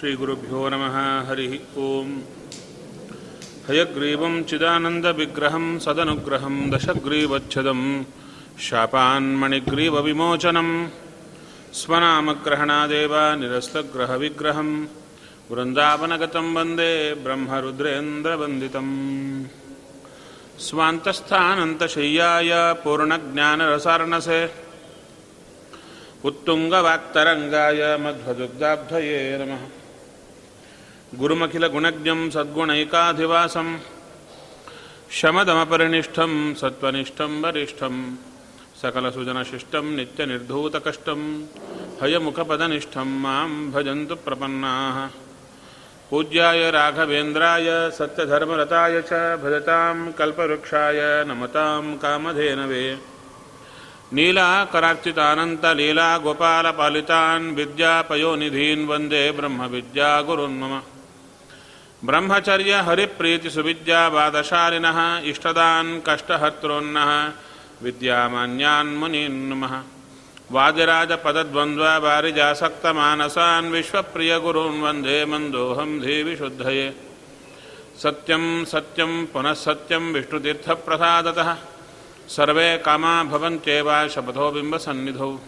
श्रीगुरुभ्यो नमः हरिः ओम्। हयग्रीवं चिदानन्दविग्रहं सदनुग्रहं दशग्रीवच्छदं शापान्मणिग्रीवविमोचनं स्वनामग्रहणादेव निरस्तग्रहविग्रहं वृन्दावनगतं वन्दे ब्रह्मरुद्रेन्द्रवन्दितम्। स्वान्तस्थानन्तशय्याय पूर्णज्ञानरसार्णसे उत्तुङ्गवाक्तरङ्गाय मध्वदुग्धाब्धये नमः गुरुमखिलगुणज्ञं सद्गुणैकाधिवासं। शमदमपरिनिष्ठं सत्त्वनिष्ठं वरिष्ठं। सकलसुजनशिष्टं नित्यनिर्धूतकष्टं। हयमुखपदनिष्ठं माँ भजन्तु प्रपन्नाः। पूज्याय राघवेन्द्राय, सत्यधर्मरताय च भजतां कल्पवृक्षाय नमतां कामधेनवे। नीलाकरार्चितानन्तलीलागोपालपालितान् विद्यापयोनिधीन् वंदे ब्रह्मविद्यागुरुन् ब्रह्मचर्यहरिप्रीतिसुविद्यावादशालिनः इष्टदान् कष्टहर्तॄन्नः, विद्यामान्यान् मुनीन् नमः। वादिराजपदद्वन्द्ववारिजासक्तमानसान् विश्वप्रियगुरून् वंदे मन्दोऽहं धीविशुद्धये। सत्यं सत्यं, पुनः सत्यं विष्णुतीर्थप्रसादतः। सर्वे कामा भवन्त्येव शपथो बिम्बसन्निधौ।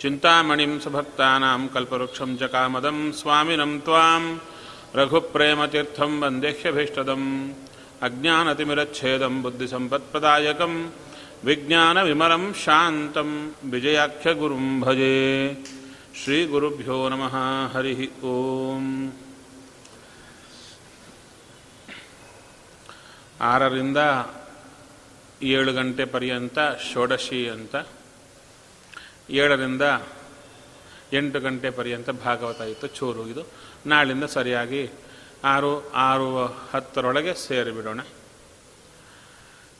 चिन्तामणिं सुभक्तानां कल्पवृक्षं च कामदं स्वामिनं त्वां रघुप्रेमतीर्थं वन्देह्यभीष्टदम् अज्ञानतिमिरच्छेदं बुद्धिसम्पत्प्रदायकं विज्ञानविमलं शान्तं विजयाख्यगुरुं भजे श्रीगुरुभ्यो नमः हरिः ओम् ಆರರಿಂದ ಏಳು ಗಂಟೆ ಪರ್ಯಂತ ಷೋಡಶಿ ಅಂತ ಏಳರಿಂದ ಎಂಟು ಗಂಟೆ ಪರ್ಯಂತ ಭಾಗವತ ಇತ್ತು ಚೂರು ಇದು ನಾಳಿಂದ ಸರಿಯಾಗಿ ಆರು ಆರು, ಹತ್ತರೊಳಗೆ ಸೇರಿಬಿಡೋಣ.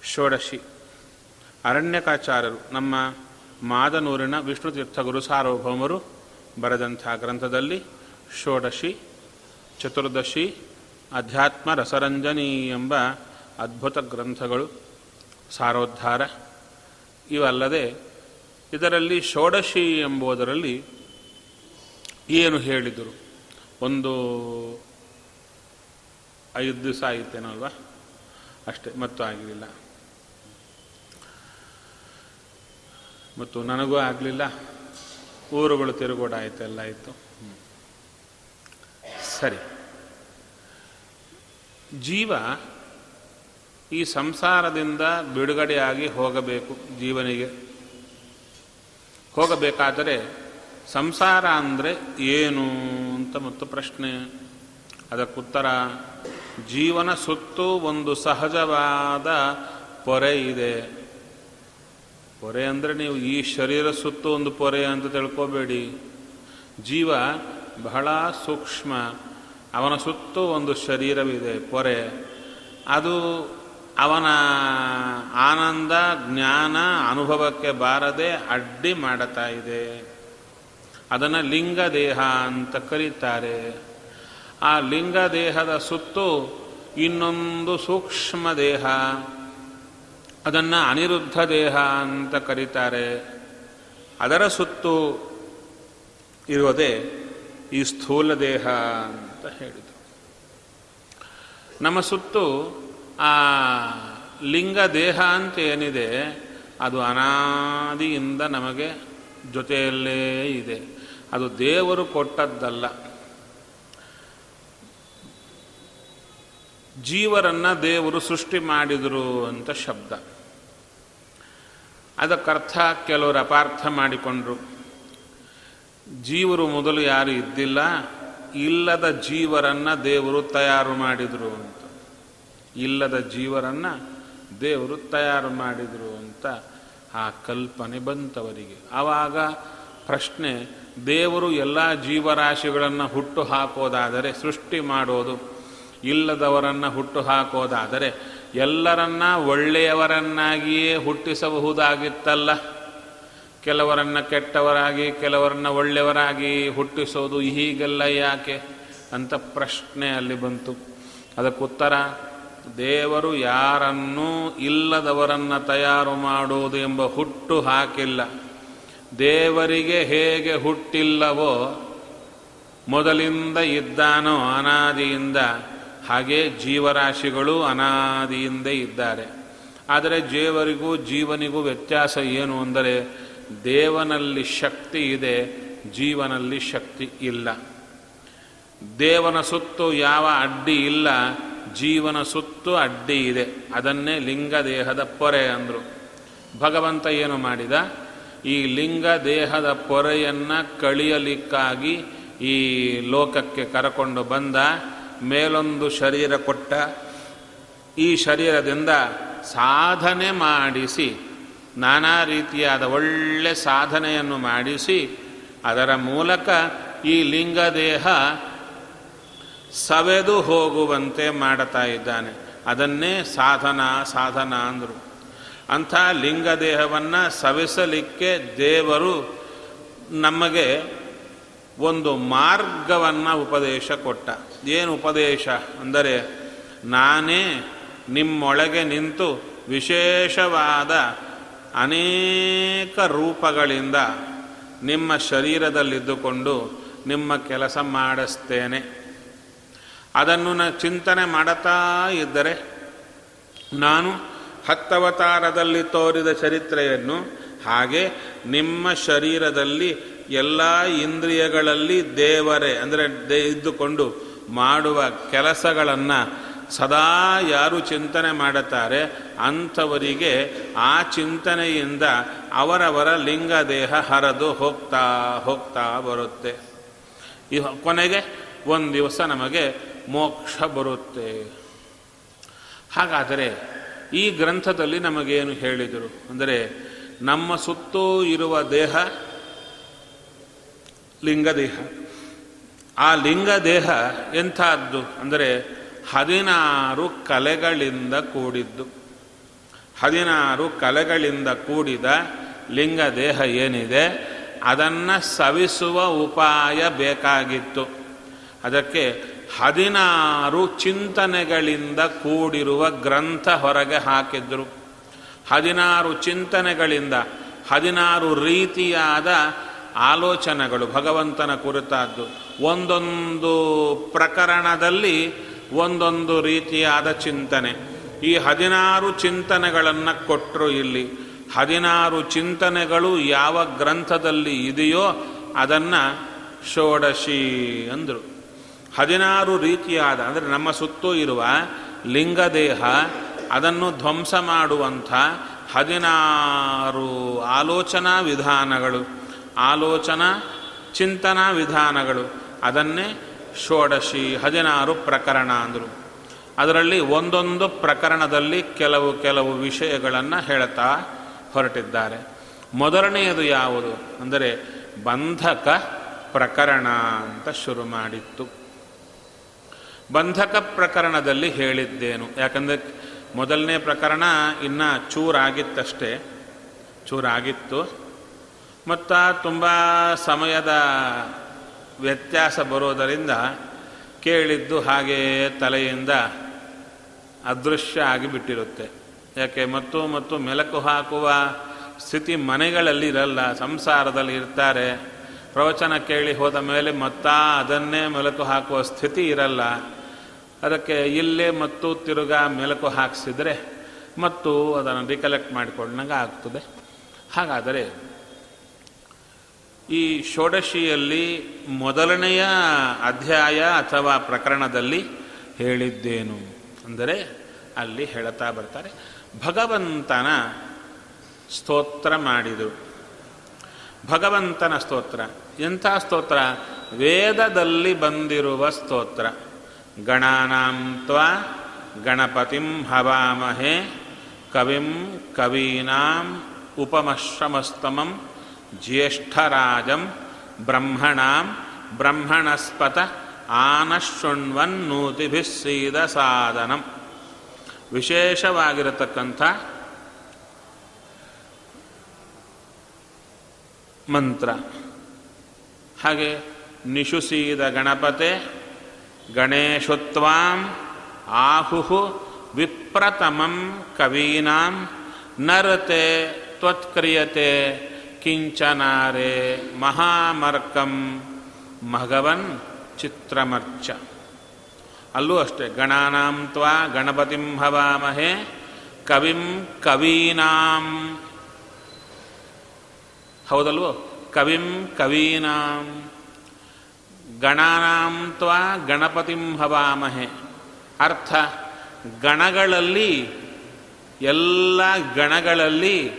ಷೋಡಶಿ. ಅರಣ್ಯಕಾಚಾರ್ಯರು, ನಮ್ಮ ಮಾದನೂರಿನ ವಿಷ್ಣು ತೀರ್ಥ ಗುರು ಸಾರ್ವಭೌಮರು ಬರೆದಂಥ ಗ್ರಂಥದಲ್ಲಿ ಷೋಡಶಿ, ಚತುರ್ದಶಿ, ಅಧ್ಯಾತ್ಮ ರಸರಂಜನಿ ಎಂಬ ಅದ್ಭುತ ಗ್ರಂಥಗಳು, ಸಾರೋದ್ಧಾರ, ಇವಲ್ಲದೆ ಇದರಲ್ಲಿ ಷೋಡಶಿ ಎಂಬುದರಲ್ಲಿ ಏನು ಹೇಳಿದರು? ಒಂದು ಐದು ದಿವಸ ಆಗಿತ್ತೇನಲ್ವಾ? ಅಷ್ಟೇ, ಮತ್ತು ಆಗಲಿಲ್ಲ ಮತ್ತು ನನಗೂ ಆಗಲಿಲ್ಲ. ಊರುಗಳು ತಿರುಗೋಡ ಆಯಿತು, ಎಲ್ಲ ಆಯಿತು. ಸರಿ. ಜೀವ ಈ ಸಂಸಾರದಿಂದ ಬಿಡುಗಡೆಯಾಗಿ ಹೋಗಬೇಕು ಜೀವನಿಗೆ. ಹೋಗಬೇಕಾದರೆ ಸಂಸಾರ ಅಂದರೆ ಏನು? ಅಂತ ಮತ್ತು ಪ್ರಶ್ನೆ ಅದಕ್ಕುತ್ತರ ಜೀವನ ಸುತ್ತು ಒಂದು ಸಹಜವಾದ ಪೊರೆ ಇದೆ. ಪೊರೆ ಅಂದರೆ ನೀವು ಈ ಶರೀರ ಸುತ್ತು ಒಂದು ಪೊರೆ ಅಂತ ತಿಳ್ಕೋಬೇಡಿ. ಜೀವ ಬಹಳ ಸೂಕ್ಷ್ಮ, ಅವನ ಸುತ್ತು ಒಂದು ಶರೀರವಿದೆ, ಪೊರೆ. ಅದು ಅವನ ಆನಂದ, ಜ್ಞಾನ, ಅನುಭವಕ್ಕೆ ಬಾರದೆ ಅಡ್ಡಿ ಮಾಡುತ್ತಾ ಇದೆ. ಅದನ್ನು ಲಿಂಗ ದೇಹ ಅಂತ ಕರೀತಾರೆ. ಆ ಲಿಂಗ ದೇಹದ ಸುತ್ತು ಇನ್ನೊಂದು ಸೂಕ್ಷ್ಮ ದೇಹ. ಅದನ್ನು ಅನಿರುದ್ಧ ದೇಹ ಅಂತ ಕರೀತಾರೆ. ಅದರ ಸುತ್ತು ಇರೋದೇ ಈ ಸ್ಥೂಲ ದೇಹ ಅಂತ ಹೇಳಿದರು. ನಮ್ಮ ಸುತ್ತು ಆ ಲಿಂಗ ದೇಹ ಅಂತ ಏನಿದೆ, ಅದು ಅನಾದಿಯಿಂದ ನಮಗೆ ಜೊತೆಯಲ್ಲೇ ಇದೆ. ಅದು ದೇವರು ಕೊಟ್ಟದ್ದಲ್ಲ. ಜೀವರನ್ನು ದೇವರು ಸೃಷ್ಟಿ ಮಾಡಿದರು ಅಂತ ಶಬ್ದ. ಅದಕ್ಕರ್ಥ ಕೆಲವರು ಅಪಾರ್ಥ ಮಾಡಿಕೊಂಡ್ರು. ಜೀವರು ಮೊದಲು ಯಾರು ಇದ್ದಿಲ್ಲ, ಇಲ್ಲದ ಜೀವರನ್ನ ದೇವರು ತಯಾರು ಮಾಡಿದರು ಅಂತ. ಇಲ್ಲದ ಜೀವರನ್ನ ದೇವರು ತಯಾರು ಮಾಡಿದರು ಅಂತ ಆ ಕಲ್ಪನೆ ಬಂತವರಿಗೆ. ಆವಾಗ ಪ್ರಶ್ನೆ ದೇವರು ಎಲ್ಲ ಜೀವರಾಶಿಗಳನ್ನು ಹುಟ್ಟು ಹಾಕೋದಾದರೆ, ಸೃಷ್ಟಿ ಮಾಡೋದು ಇಲ್ಲದವರನ್ನು ಹುಟ್ಟು ಹಾಕೋದಾದರೆ, ಎಲ್ಲರನ್ನ ಒಳ್ಳೆಯವರನ್ನಾಗಿಯೇ ಹುಟ್ಟಿಸಬಹುದಾಗಿತ್ತಲ್ಲ? ಕೆಲವರನ್ನು ಕೆಟ್ಟವರಾಗಿ, ಕೆಲವರನ್ನ ಒಳ್ಳೆಯವರಾಗಿ ಹುಟ್ಟಿಸೋದು ಹೀಗೆಲ್ಲ ಯಾಕೆ ಅಂತ ಪ್ರಶ್ನೆ ಅಲ್ಲಿ ಬಂತು. ಅದಕ್ಕುತ್ತರ ದೇವರು ಯಾರನ್ನೂ ಇಲ್ಲದವರನ್ನು ತಯಾರು ಮಾಡುವುದು ಎಂಬ ಹುಟ್ಟು ಹಾಕಿಲ್ಲ. ದೇವರಿಗೆ ಹೇಗೆ ಹುಟ್ಟಿಲ್ಲವೋ ಮೊದಲಿಂದ ಇದ್ದಾನೋ ಅನಾದಿಯಿಂದ, ಹಾಗೆ ಜೀವರಾಶಿಗಳು ಅನಾದಿಯಿಂದ ಇದ್ದಾರೆ. ಆದರೆ ದೇವರಿಗೂ ಜೀವನಿಗೂ ವ್ಯತ್ಯಾಸ ಏನು ಅಂದರೆ, ದೇವನಲ್ಲಿ ಶಕ್ತಿ ಇದೆ, ಜೀವನಲ್ಲಿ ಶಕ್ತಿ ಇಲ್ಲ. ದೇವನ ಸುತ್ತು ಯಾವ ಅಡ್ಡಿ ಇಲ್ಲ, ಜೀವನ ಸುತ್ತು ಅಡ್ಡಿ ಇದೆ. ಅದನ್ನೇ ಲಿಂಗ ದೇಹದ ಪೊರೆ ಅಂದರು. ಭಗವಂತ ಏನು ಮಾಡಿದ? ಈ ಲಿಂಗ ದೇಹದ ಪೊರೆಯನ್ನು ಕಳಿಯಲಿಕ್ಕಾಗಿ ಈ ಲೋಕಕ್ಕೆ ಕರಕೊಂಡು ಬಂದ, ಮೇಲೊಂದು ಶರೀರ ಕೊಟ್ಟ, ಈ ಶರೀರದಿಂದ ಸಾಧನೆ ಮಾಡಿಸಿ, ನಾನಾ ರೀತಿಯಾದ ಒಳ್ಳೆ ಸಾಧನೆಯನ್ನು ಮಾಡಿಸಿ, ಅದರ ಮೂಲಕ ಈ ಲಿಂಗದೇಹ ಸವೆದು ಹೋಗುವಂತೆ ಮಾಡುತ್ತಾ ಇದ್ದಾನೆ. ಅದನ್ನೇ ಸಾಧನ ಸಾಧನ ಅಂದರು. ಅಂಥ ಲಿಂಗದೇಹವನ್ನು ಸವಿಸಲಿಕ್ಕೆ ದೇವರು ನಮಗೆ ಒಂದು ಮಾರ್ಗವನ್ನು ಉಪದೇಶ ಕೊಟ್ಟ. ಏನು ಉಪದೇಶ? ಅಂದರೆ ನಾನೇ ನಿಮ್ಮೊಳಗೆ ನಿಂತು ವಿಶೇಷವಾದ ಅನೇಕ ರೂಪಗಳಿಂದ ನಿಮ್ಮ ಶರೀರದಲ್ಲಿದ್ದುಕೊಂಡು ನಿಮ್ಮ ಕೆಲಸ ಮಾಡಿಸ್ತೇನೆ. ಅದನ್ನು ನ ಚಿಂತನೆ ಮಾಡುತ್ತಾ ಇದ್ದರೆ ನಾನು ಹತ್ತವತಾರದಲ್ಲಿ ತೋರಿದ ಚರಿತ್ರೆಯನ್ನು ಹಾಗೆ ನಿಮ್ಮ ಶರೀರದಲ್ಲಿ ಎಲ್ಲ ಇಂದ್ರಿಯಗಳಲ್ಲಿ ದೇವರೇ, ಅಂದರೆ ದೇ ಇದ್ದುಕೊಂಡು ಮಾಡುವ ಕೆಲಸಗಳನ್ನು ಸದಾ ಯಾರು ಚಿಂತನೆ ಮಾಡುತ್ತಾರೆ, ಅಂಥವರಿಗೆ ಆ ಚಿಂತನೆಯಿಂದ ಅವರವರ ಲಿಂಗ ದೇಹ ಹರಿದು ಹೋಗ್ತಾ ಹೋಗ್ತಾ ಬರುತ್ತೆ. ಈ ಕೊನೆಗೆ ಒಂದು ದಿವಸ ನಮಗೆ ಮೋಕ್ಷ ಬರುತ್ತೆ. ಹಾಗಾದರೆ ಈ ಗ್ರಂಥದಲ್ಲಿ ನಮಗೇನು ಹೇಳಿದರು? ಅಂದರೆ, ನಮ್ಮ ಸುತ್ತೂ ಇರುವ ದೇಹ, ಲಿಂಗದೇಹ. ಆ ಲಿಂಗ ದೇಹ ಎಂಥದ್ದು? ಅಂದರೆ, ಹದಿನಾರು ಕಲೆಗಳಿಂದ ಕೂಡಿದ್ದು. ಹದಿನಾರು ಕಲೆಗಳಿಂದ ಕೂಡಿದ ಲಿಂಗ ದೇಹ ಏನಿದೆ? ಅದನ್ನು ಸವಿಸುವ ಉಪಾಯ ಬೇಕಾಗಿತ್ತು. ಅದಕ್ಕೆ ಹದಿನಾರು ಚಿಂತನೆಗಳಿಂದ ಕೂಡಿರುವ ಗ್ರಂಥ ಹೊರಗೆ ಹಾಕಿದ್ರು. ಹದಿನಾರು ಚಿಂತನೆಗಳಿಂದ, ಹದಿನಾರು ರೀತಿಯಾದ ಆಲೋಚನೆಗಳು ಭಗವಂತನ ಕುರಿತಾದ್ದು. ಒಂದೊಂದು ಪ್ರಕರಣದಲ್ಲಿ ಒಂದೊಂದು ರೀತಿಯಾದ ಚಿಂತನೆ. ಈ ಹದಿನಾರು ಚಿಂತನೆಗಳನ್ನು ಕೊಟ್ಟರು ಇಲ್ಲಿ. ಹದಿನಾರು ಚಿಂತನೆಗಳು ಯಾವ ಗ್ರಂಥದಲ್ಲಿ ಇದೆಯೋ ಅದನ್ನು ಷೋಡಶಿ ಅಂದರು. ಹದಿನಾರು ರೀತಿಯಾದ, ಅಂದರೆ ನಮ್ಮ ಸುತ್ತೂ ಇರುವ ಲಿಂಗದೇಹ, ಅದನ್ನು ಧ್ವಂಸ ಮಾಡುವಂಥ ಹದಿನಾರು ಆಲೋಚನಾ ವಿಧಾನಗಳು. ಆಲೋಚನಾ ಚಿಂತನಾ ವಿಧಾನಗಳು. ಅದನ್ನೇ ಷೋಡಶಿ ಹದಿನಾರು ಪ್ರಕರಣ ಅಂದರು. ಅದರಲ್ಲಿ ಒಂದೊಂದು ಪ್ರಕರಣದಲ್ಲಿ ಕೆಲವು ಕೆಲವು ವಿಷಯಗಳನ್ನು ಹೇಳ್ತಾ ಹೊರಟಿದ್ದಾರೆ. ಮೊದಲನೆಯದು ಯಾವುದು? ಅಂದರೆ ಬಂಧಕ ಪ್ರಕರಣ ಅಂತ ಶುರು ಮಾಡಿತ್ತು. ಬಂಧಕ ಪ್ರಕರಣದಲ್ಲಿ ಹೇಳಿದ್ದೇನು. ಯಾಕಂದರೆ ಮೊದಲನೇ ಪ್ರಕರಣ ಇನ್ನು ಚೂರಾಗಿತ್ತಷ್ಟೇ. ಚೂರಾಗಿತ್ತು. ಮತ್ತು ತುಂಬ ಸಮಯದ ವ್ಯತ್ಯಾಸ ಬರೋದರಿಂದ ಕೇಳಿದ್ದು ಹಾಗೆಯೇ ತಲೆಯಿಂದ ಅದೃಶ್ಯ ಆಗಿಬಿಟ್ಟಿರುತ್ತೆ ಯಾಕೆ ಮತ್ತು ಮತ್ತು ಮೆಲಕು ಹಾಕುವ ಸ್ಥಿತಿ ಮನೆಗಳಲ್ಲಿ ಇರಲ್ಲ, ಸಂಸಾರದಲ್ಲಿ ಇರ್ತಾರೆ. ಪ್ರವಚನ ಕೇಳಿ ಹೋದ ಮೇಲೆ ಮತ್ತಾ ಅದನ್ನೇ ಮೆಲಕು ಹಾಕುವ ಸ್ಥಿತಿ ಇರಲ್ಲ. ಅದಕ್ಕೆ ಇಲ್ಲೇ ಮತ್ತು ತಿರುಗಾ ಮೆಲುಕು ಹಾಕಿಸಿದರೆ ಮತ್ತು ಅದನ್ನು ರಿಕಲೆಕ್ಟ್ ಮಾಡಿಕೊಂಡಂಗೆ ಆಗ್ತದೆ. ಹಾಗಾದರೆ ಈ ಷೋಡಶಿಯಲ್ಲಿ ಮೊದಲನೆಯ ಅಧ್ಯಾಯ ಅಥವಾ ಪ್ರಕರಣದಲ್ಲಿ ಹೇಳಿದ್ದೇನು ಅಂದರೆ ಅಲ್ಲಿ ಹೇಳ್ತಾ ಬರ್ತಾರೆ, ಭಗವಂತನ ಸ್ತೋತ್ರ ಮಾಡಿದರು. ಭಗವಂತನ ಸ್ತೋತ್ರ. ಎಂಥ ಸ್ತೋತ್ರ? ವೇದದಲ್ಲಿ ಬಂದಿರುವ ಸ್ತೋತ್ರ. ಗಣಾನಾಂ ತ್ವ ಗಣಪತಿಂ ಹವಾಮಹೆ ಕವಿಂ ಕವೀನಾಂ ಉಪಮಶ್ರಮಸ್ತಮಂ ಜ್ಯೇಷ್ಠರಾಜಂ ಬ್ರಹ್ಮಣಾಂ ಬ್ರಹ್ಮಣಸ್ಪತ ಆನಶೃಣ್ವನ್ನೂತಿಭಿಸ್ಸೀದ ಸಾಧನಂ ವಿಶೇಷವಾಗಿರತಕ್ಕಂಥ ಮಂತ್ರ. ಹಾಗೆ ನಿಶುಸೀದ ಗಣಪತೆ ಗಣೇಶತ್ವಾಂ ಆಹು ವಿಪ್ರತಮಂ ಕವೀನಾಂ ನರತೆ ತ್ವತ್ಕ್ರಿಯತೆ ಕಿಂಚನಾರೆ ಮಹಾಮರ್ಕಂ ಮಗವನ್ ಚಿತ್ರಮರ್ಚ ಅಲ್ಲೂ ಅಷ್ಟೇ ಗಣಾನಾಂ ತ್ವಾ ಗಣಪತಿಂ ಹವಾಮಹೆ ಕವಿಂ ಕವೀನಾಂ ಹೌದಲ್ವೋ ಕವಿಂ ಕವೀನಾಂ ಗಣಾನಾಂ ತ್ವಾ ಗಣಪತಿಂ ಹವಾಮಹೆ. ಅರ್ಥ, ಗಣಗಳಲ್ಲಿ ಎಲ್ಲ ಗಣಗಳಲ್ಲಿ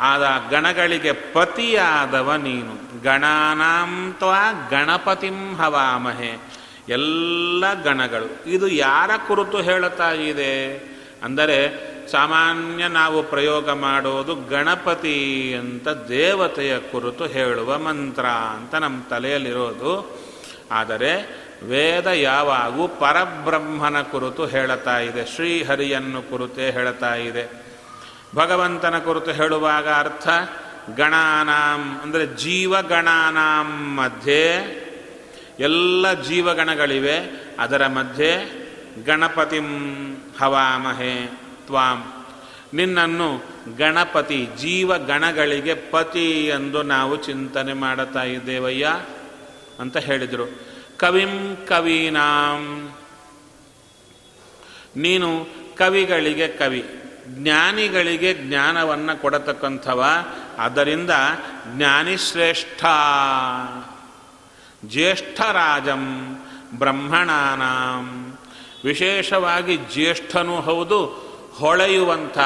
ಆದ ಗಣಗಳಿಗೆ ಪತಿಯಾದವ ನೀನು. ಗಣಾನಾಂ ತ್ವಾ ಗಣಪತಿಂ ಹವಾಮಹೆ. ಎಲ್ಲ ಗಣಗಳು. ಇದು ಯಾರ ಕುರಿತು ಹೇಳುತ್ತಾ ಇದೆ? ಅಂದರೆ, ಸಾಮಾನ್ಯ ನಾವು ಪ್ರಯೋಗ ಮಾಡೋದು ಗಣಪತಿ ಅಂತ ದೇವತೆಯ ಕುರಿತು ಹೇಳುವ ಮಂತ್ರ ಅಂತ ನಮ್ಮ ತಲೆಯಲ್ಲಿರೋದು. ಆದರೆ ವೇದ ಯಾವಾಗೂ ಪರಬ್ರಹ್ಮನ ಕುರಿತು ಹೇಳುತ್ತಾ ಇದೆ, ಶ್ರೀಹರಿಯನ್ನು ಕುರಿತೇ ಹೇಳುತ್ತಾ ಇದೆ. ಭಗವಂತನ ಕುರಿತು ಹೇಳುವಾಗ ಅರ್ಥ, ಗಣಾನಾಂ, ಅಂದರೆ ಜೀವಗಣಾನಾಂ ಮಧ್ಯೆ ಎಲ್ಲ ಜೀವಗಣಗಳಿವೆ, ಅದರ ಮಧ್ಯೆ ಗಣಪತಿಂ ಹವಾಮಹೆ ತ್ವಾಂ. ನಿನ್ನನ್ನು ಗಣಪತಿ ಜೀವಗಣಗಳಿಗೆ ಪತಿ ಎಂದು ನಾವು ಚಿಂತನೆ ಮಾಡುತ್ತಾ ಇದ್ದೇವಯ್ಯ. ಅಂತ ಹೇಳಿದರು. ಕವಿಂ ಕವೀನಾಂ. ನೀನು ಕವಿಗಳಿಗೆ ಕವಿ, ಜ್ಞಾನಿಗಳಿಗೆ ಜ್ಞಾನವನ್ನು ಕೊಡತಕ್ಕಂಥವ, ಅದರಿಂದ ಜ್ಞಾನಿಶ್ರೇಷ್ಠ. ಜ್ಯೇಷ್ಠರಾಜಂ ಬ್ರಹ್ಮಣಾನಾಂ. ವಿಶೇಷವಾಗಿ ಜ್ಯೇಷ್ಠನೂ ಹೌದು, ಹೊಳೆಯುವಂಥ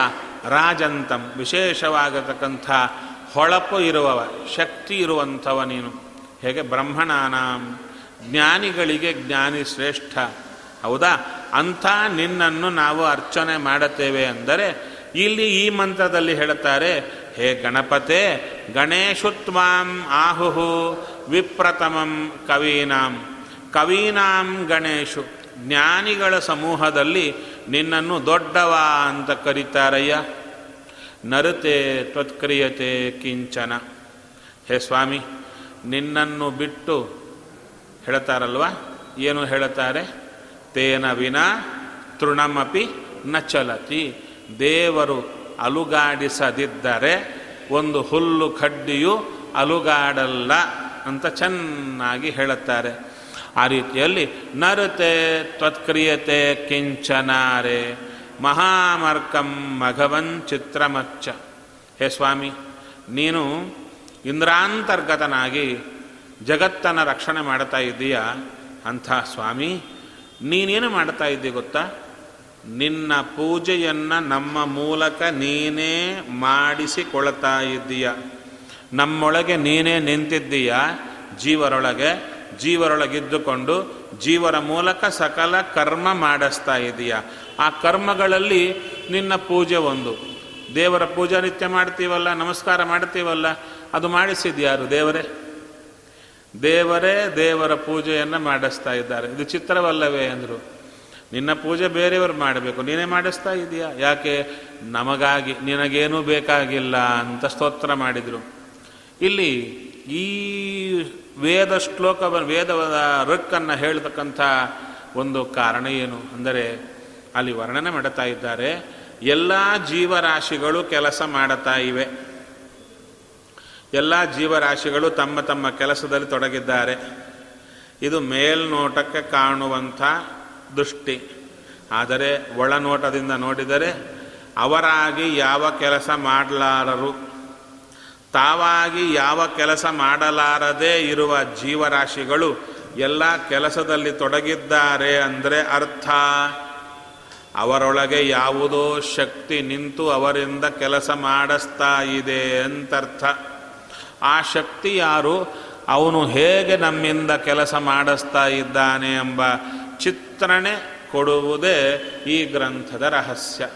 ರಾಜಂತಂ. ವಿಶೇಷವಾಗತಕ್ಕಂಥ ಹೊಳಪು ಇರುವವ, ಶಕ್ತಿ ಇರುವಂಥವ ನೀನು. ಹೇಗೆ ಬ್ರಹ್ಮಣಾನಾಂ, ಜ್ಞಾನಿಗಳಿಗೆ ಜ್ಞಾನಿ ಶ್ರೇಷ್ಠ. ಹೌದಾ? ಅಂಥ ನಿನ್ನನ್ನು ನಾವು ಅರ್ಚನೆ ಮಾಡುತ್ತೇವೆ ಅಂದರೆ ಇಲ್ಲಿ ಈ ಮಂತ್ರದಲ್ಲಿ ಹೇಳುತ್ತಾರೆ, ಹೇ ಗಣಪತೆ, ಗಣೇಶುತ್ವಾಂ ಆಹುಹು ವಿಪ್ರತಮಂ ಕವೀನಾಂ. ಕವೀನಾಂ ಗಣೇಶು, ಜ್ಞಾನಿಗಳ ಸಮೂಹದಲ್ಲಿ ನಿನ್ನನ್ನು ದೊಡ್ಡವ ಅಂತ ಕರೀತಾರಯ್ಯ. ನರತೆ ತ್ವತ್ಕ್ರಿಯತೆ ಕಿಂಚನ. ಹೇ ಸ್ವಾಮಿ ನಿನ್ನನ್ನು ಬಿಟ್ಟು ಹೇಳ್ತಾರಲ್ವ? ಏನು ಹೇಳುತ್ತಾರೆ ತೇನ ವಿನ ತೃಣಮಪಿ ನ ಚಲತಿ ದೇವರು ಅಲುಗಾಡಿಸದಿದ್ದರೆ ಒಂದು ಹುಲ್ಲು ಕಡ್ಡಿಯು ಅಲುಗಾಡಲ್ಲ ಅಂತ ಚೆನ್ನಾಗಿ ಹೇಳುತ್ತಾರೆ. ಆ ರೀತಿಯಲ್ಲಿ ನರತೆ ತ್ವತ್ಕ್ರಿಯತೆ ಕಿಂಚನಾರೆ. ಮಹಾಮರ್ಕಂ ಮಘವನ್ ಚಿತ್ರಮಚ್ಚ. ಹೇ ಸ್ವಾಮಿ, ನೀನು ಇಂದ್ರಾಂತರ್ಗತನಾಗಿ ಜಗತ್ತನ್ನು ರಕ್ಷಣೆ ಮಾಡ್ತಾ ಇದ್ದೀಯ? ಅಂಥ ಸ್ವಾಮಿ, ನೀನೇನು ಮಾಡ್ತಾ ಇದ್ದಿ ಗೊತ್ತಾ? ನಿನ್ನ ಪೂಜೆಯನ್ನು ನಮ್ಮ ಮೂಲಕ ನೀನೇ ಮಾಡಿಸಿಕೊಳ್ತಾ ಇದ್ದೀಯ? ನಮ್ಮೊಳಗೆ ನೀನೇ ನಿಂತಿದ್ದೀಯ? ಜೀವರೊಳಗೆ, ಜೀವರೊಳಗಿದ್ದುಕೊಂಡು ಜೀವರ ಮೂಲಕ ಸಕಲ ಕರ್ಮ ಮಾಡಿಸ್ತಾ ಇದೀಯ ಆ ಕರ್ಮಗಳಲ್ಲಿ ನಿನ್ನ ಪೂಜೆ ಒಂದು. ದೇವರ ಪೂಜಾ ನಿತ್ಯ ಮಾಡ್ತೀವಲ್ಲ, ನಮಸ್ಕಾರ ಮಾಡ್ತೀವಲ್ಲ ಅದು ಮಾಡಿಸಿದ್ಯಾರು ದೇವರೇ? ದೇವರೇ ದೇವರ ಪೂಜೆಯನ್ನು ಮಾಡಿಸ್ತಾ ಇದ್ದಾರೆ. ಇದು ಚಿತ್ರವಲ್ಲವೇ ಅಂದರು. ನಿನ್ನ ಪೂಜೆ ಬೇರೆಯವರು ಮಾಡಬೇಕು. ನೀನೇ ಮಾಡಿಸ್ತಾ ಇದೆಯಾ? ಯಾಕೆ? ನಮಗಾಗಿ, ನಿನಗೇನೂ ಬೇಕಾಗಿಲ್ಲ ಅಂತ ಸ್ತೋತ್ರ ಮಾಡಿದರು. ಇಲ್ಲಿ ಈ ವೇದ ಶ್ಲೋಕ ವೇದವದ ರಕ್ಕನ್ನು ಹೇಳ್ತಕ್ಕಂಥ ಒಂದು ಕಾರಣ ಏನು? ಅಂದರೆ ಅಲ್ಲಿ ವರ್ಣನೆ ಮಾಡುತ್ತಾ ಇದ್ದಾರೆ, ಎಲ್ಲ ಜೀವರಾಶಿಗಳು ಕೆಲಸ ಮಾಡುತ್ತಾ ಇವೆ. ಎಲ್ಲ ಜೀವರಾಶಿಗಳು ತಮ್ಮ ತಮ್ಮ ಕೆಲಸದಲ್ಲಿ ತೊಡಗಿದ್ದಾರೆ. ಇದು ಮೇಲ್ನೋಟಕ್ಕೆ ಕಾಣುವಂಥ ದೃಷ್ಟಿ. ಆದರೆ ಒಳನೋಟದಿಂದ ನೋಡಿದರೆ ಅವರಾಗಿ ಯಾವ ಕೆಲಸ ಮಾಡಲಾರರು, ತಾವಾಗಿ ಯಾವ ಕೆಲಸ ಮಾಡಲಾರದೇ ಇರುವ ಜೀವರಾಶಿಗಳು ಎಲ್ಲ ಕೆಲಸದಲ್ಲಿ ತೊಡಗಿದ್ದಾರೆ ಅಂದರೆ ಅರ್ಥ. ಅವರೊಳಗೆ ಯಾವುದೋ ಶಕ್ತಿ ನಿಂತು ಅವರಿಂದ ಕೆಲಸ ಮಾಡಿಸ್ತಾ ಇದೆ ಅಂತರ್ಥ. ಆ ಶಕ್ತಿ ಯಾರು? ಅವನು ಹೇಗೆ ನಮ್ಮಿಂದ ಕೆಲಸ ಮಾಡಿಸ್ತಾ ಇದ್ದಾನೆ ಎಂಬ ಚಿತ್ರಣೆ ಕೊಡುವುದೇ ಈ ಗ್ರಂಥದ ರಹಸ್ಯ.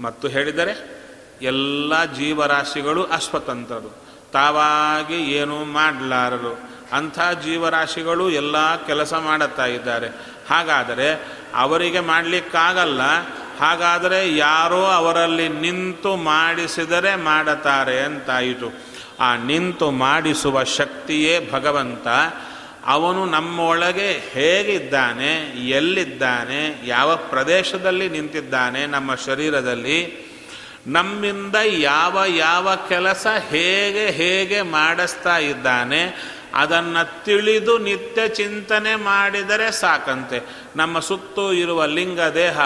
ಮತ್ತು ಹೇಳಿದರೆ, ಎಲ್ಲ ಜೀವರಾಶಿಗಳು ಅಸ್ವತಂತ್ರರು ತಾವಾಗಿ ಏನೂ ಮಾಡಲಾರರು. ಅಂಥ ಜೀವರಾಶಿಗಳು ಎಲ್ಲ ಕೆಲಸ ಮಾಡುತ್ತಾ ಇದ್ದಾರೆ. ಹಾಗಾದರೆ ಅವರಿಗೆ ಮಾಡಲಿಕ್ಕಾಗಲ್ಲ. ಹಾಗಾದರೆ ಯಾರೋ ಅವರಲ್ಲಿ ನಿಂತು ಮಾಡಿಸಿದರೆ ಮಾಡುತ್ತಾರೆ ಅಂತಾಯಿತು. ಆ ನಿಂತು ಮಾಡಿಸುವ ಶಕ್ತಿಯೇ ಭಗವಂತ. ಅವನು ನಮ್ಮೊಳಗೆ ಹೇಗಿದ್ದಾನೆ, ಎಲ್ಲಿದ್ದಾನೆ, ಯಾವ ಪ್ರದೇಶದಲ್ಲಿ ನಿಂತಿದ್ದಾನೆ ನಮ್ಮ ಶರೀರದಲ್ಲಿ, ನಮ್ಮಿಂದ ಯಾವ ಯಾವ ಕೆಲಸ ಹೇಗೆ ಹೇಗೆ ಮಾಡಿಸ್ತಾ ಇದ್ದಾನೆ, ಅದನ್ನು ತಿಳಿದು ನಿತ್ಯ ಚಿಂತನೆ ಮಾಡಿದರೆ ಸಾಕಂತೆ. ನಮ್ಮ ಸುತ್ತು ಇರುವ ಲಿಂಗ ದೇಹ